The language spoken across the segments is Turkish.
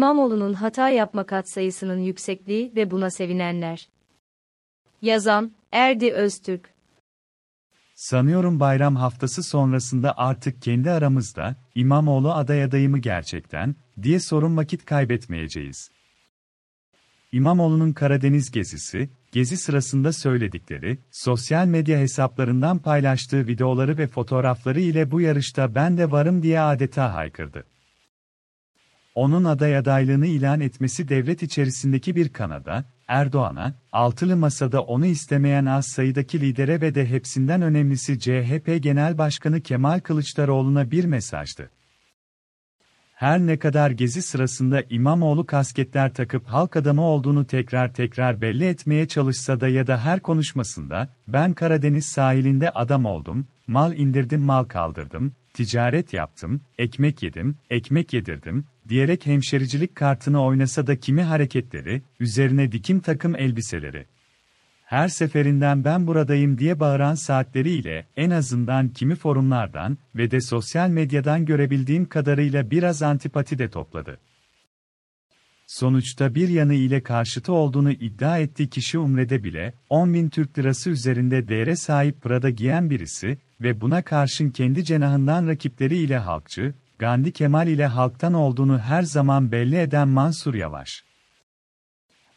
İmamoğlu'nun hata yapma katsayısının yüksekliği ve buna sevinenler. Yazan, Erdi Öztürk Sanıyorum bayram haftası sonrasında artık kendi aramızda, İmamoğlu aday adayı mı gerçekten, diye sorun vakit kaybetmeyeceğiz. İmamoğlu'nun Karadeniz gezisi, gezi sırasında söyledikleri, sosyal medya hesaplarından paylaştığı videoları ve fotoğrafları ile bu yarışta ben de varım diye adeta haykırdı. Onun aday adaylığını ilan etmesi devlet içerisindeki bir kanada, Erdoğan'a, altılı masada onu istemeyen az sayıdaki lidere ve de hepsinden önemlisi CHP Genel Başkanı Kemal Kılıçdaroğlu'na bir mesajdı. Her ne kadar gezi sırasında İmamoğlu kasketler takıp halk adamı olduğunu tekrar tekrar belli etmeye çalışsa da ya da her konuşmasında, ben Karadeniz sahilinde adam oldum, mal indirdim mal kaldırdım, ticaret yaptım, ekmek yedim, ekmek yedirdim, diyerek hemşericilik kartını oynasa da kimi hareketleri, üzerine dikim takım elbiseleri. Her seferinden ben buradayım diye bağıran saatleriyle en azından kimi forumlardan ve de sosyal medyadan görebildiğim kadarıyla biraz antipati de topladı. Sonuçta bir yanı ile karşıtı olduğunu iddia ettiği kişi Umre'de bile 10 bin Türk lirası üzerinde değere sahip Prada giyen birisi ve buna karşın kendi cenahından rakipleri ile halkçı, Gandhi Kemal ile halktan olduğunu her zaman belli eden Mansur Yavaş.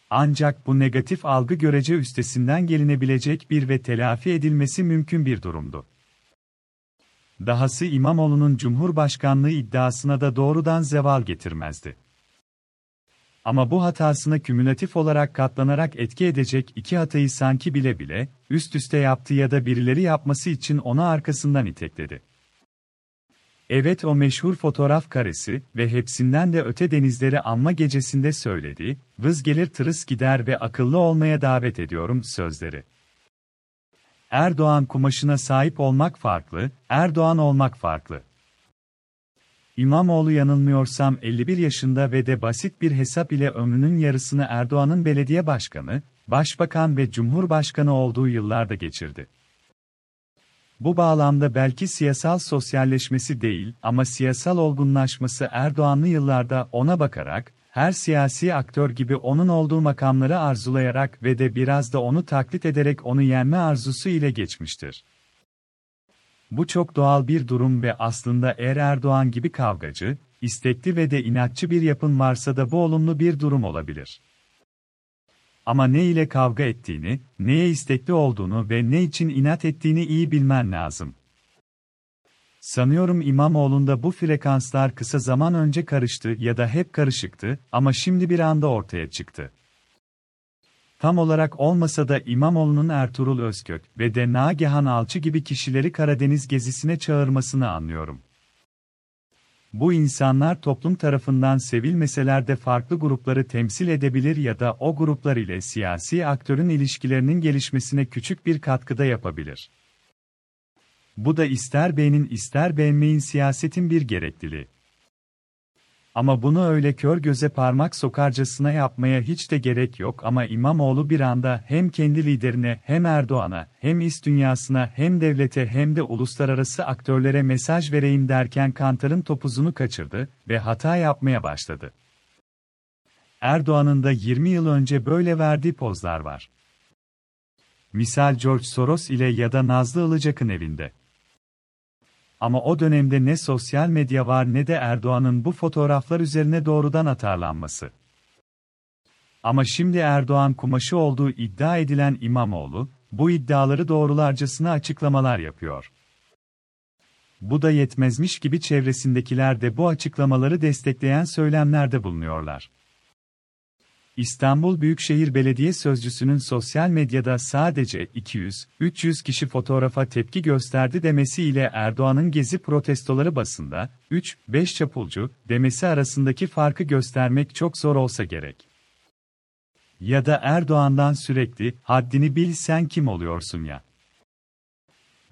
Ancak bu negatif algı görece üstesinden gelinebilecek bir ve telafi edilmesi mümkün bir durumdu. Dahası İmamoğlu'nun Cumhurbaşkanlığı iddiasına da doğrudan zeval getirmezdi. Ama bu hatasına kümülatif olarak katlanarak etki edecek iki hatayı sanki bile bile, üst üste yaptı ya da birileri yapması için onu arkasından itekledi. Evet o meşhur fotoğraf karesi ve hepsinden de öte denizleri anma gecesinde söyledi, vız gelir tırıs gider ve akıllı olmaya davet ediyorum sözleri. Erdoğan kumaşına sahip olmak farklı, Erdoğan olmak farklı. İmamoğlu yanılmıyorsam 51 yaşında ve de basit bir hesap ile ömrünün yarısını Erdoğan'ın belediye başkanı, başbakan ve cumhurbaşkanı olduğu yıllarda geçirdi. Bu bağlamda belki siyasal sosyalleşmesi değil ama siyasal olgunlaşması Erdoğanlı yıllarda ona bakarak, her siyasi aktör gibi onun olduğu makamları arzulayarak ve de biraz da onu taklit ederek onu yenme arzusu ile geçmiştir. Bu çok doğal bir durum ve aslında eğer Erdoğan gibi kavgacı, istekli ve de inatçı bir yapın varsa da bu olumlu bir durum olabilir. Ama ne ile kavga ettiğini, neye istekli olduğunu ve ne için inat ettiğini iyi bilmen lazım. Sanıyorum İmamoğlu'nda bu frekanslar kısa zaman önce karıştı ya da hep karışıktı ama şimdi bir anda ortaya çıktı. Tam olarak olmasa da İmamoğlu'nun Ertuğrul Özkök ve de Nagihan Alçı gibi kişileri Karadeniz gezisine çağırmasını anlıyorum. Bu insanlar toplum tarafından sevilmeseler de farklı grupları temsil edebilir ya da o gruplar ile siyasi aktörün ilişkilerinin gelişmesine küçük bir katkıda yapabilir. Bu da ister beğenin ister beğenmeyin siyasetin bir gerekliliği. Ama bunu öyle kör göze parmak sokarcasına yapmaya hiç de gerek yok ama İmamoğlu bir anda hem kendi liderine hem Erdoğan'a hem iş dünyasına hem devlete hem de uluslararası aktörlere mesaj vereyim derken Kantar'ın topuzunu kaçırdı ve hata yapmaya başladı. Erdoğan'ın da 20 yıl önce böyle verdiği pozlar var. Misal George Soros ile ya da Nazlı Ilıcak'ın evinde. Ama o dönemde ne sosyal medya var ne de Erdoğan'ın bu fotoğraflar üzerine doğrudan atarlanması. Ama şimdi Erdoğan kumaşı olduğu iddia edilen İmamoğlu, bu iddiaları doğrularcasına açıklamalar yapıyor. Bu da yetmezmiş gibi çevresindekiler de bu açıklamaları destekleyen söylemlerde bulunuyorlar. İstanbul Büyükşehir Belediye Sözcüsü'nün sosyal medyada sadece 200-300 kişi fotoğrafa tepki gösterdi demesiyle Erdoğan'ın gezi protestoları basında 3-5 çapulcu demesi arasındaki farkı göstermek çok zor olsa gerek. Ya da Erdoğan'dan sürekli haddini bil sen kim oluyorsun ya.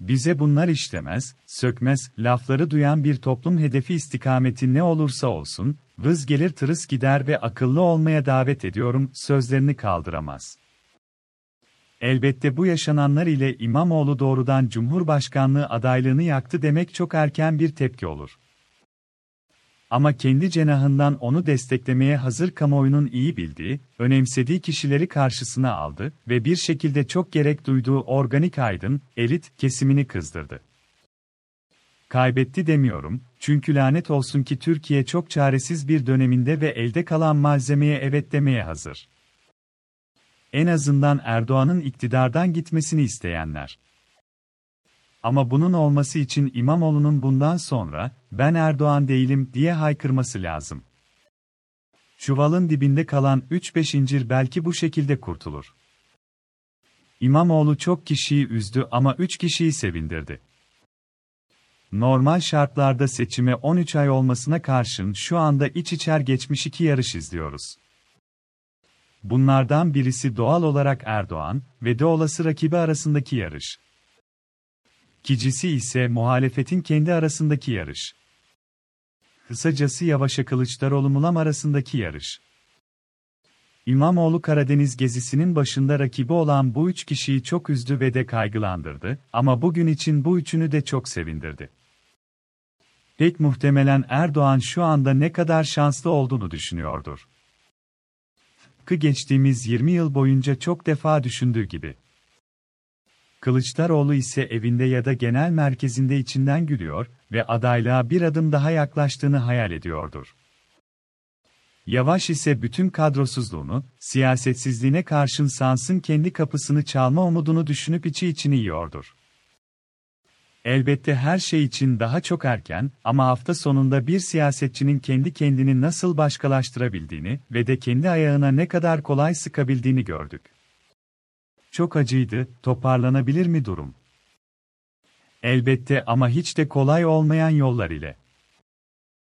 Bize bunlar işlemez, sökmez, lafları duyan bir toplum hedefi istikameti ne olursa olsun, vız gelir tırıs gider ve akıllı olmaya davet ediyorum sözlerini kaldıramaz. Elbette bu yaşananlar ile İmamoğlu doğrudan Cumhurbaşkanlığı adaylığını yaktı demek çok erken bir tepki olur. Ama kendi cenahından onu desteklemeye hazır kamuoyunun iyi bildiği, önemsediği kişileri karşısına aldı ve bir şekilde çok gerek duyduğu organik aydın, elit kesimini kızdırdı. Kaybetti demiyorum, çünkü lanet olsun ki Türkiye çok çaresiz bir döneminde ve elde kalan malzemeye evet demeye hazır. En azından Erdoğan'ın iktidardan gitmesini isteyenler. Ama bunun olması için İmamoğlu'nun bundan sonra, ben Erdoğan değilim diye haykırması lazım. Çuvalın dibinde kalan 3-5 incir belki bu şekilde kurtulur. İmamoğlu çok kişiyi üzdü ama 3 kişiyi sevindirdi. Normal şartlarda seçime 13 ay olmasına karşın şu anda iç içer geçmiş iki yarış izliyoruz. Bunlardan birisi doğal olarak Erdoğan ve de olası rakibi arasındaki yarış. İkincisi ise muhalefetin kendi arasındaki yarış. Kısacası Yavaş'a Kılıçdaroğlu Mulam arasındaki yarış. İmamoğlu Karadeniz gezisinin başında rakibi olan bu üç kişiyi çok üzdü ve de kaygılandırdı ama bugün için bu üçünü de çok sevindirdi. Pek muhtemelen Erdoğan şu anda ne kadar şanslı olduğunu düşünüyordur. Tıpkı geçtiğimiz 20 yıl boyunca çok defa düşündüğü gibi. Kılıçdaroğlu ise evinde ya da genel merkezinde içinden gülüyor ve adaylığa bir adım daha yaklaştığını hayal ediyordur. Yavaş ise bütün kadrosuzluğunu, siyasetsizliğine karşın Sans'ın kendi kapısını çalma umudunu düşünüp içi içini yiyordur. Elbette her şey için daha çok erken ama hafta sonunda bir siyasetçinin kendi kendini nasıl başkalaştırabildiğini ve de kendi ayağına ne kadar kolay sıkabildiğini gördük. Çok acıydı, toparlanabilir mi durum? Elbette ama hiç de kolay olmayan yollar ile.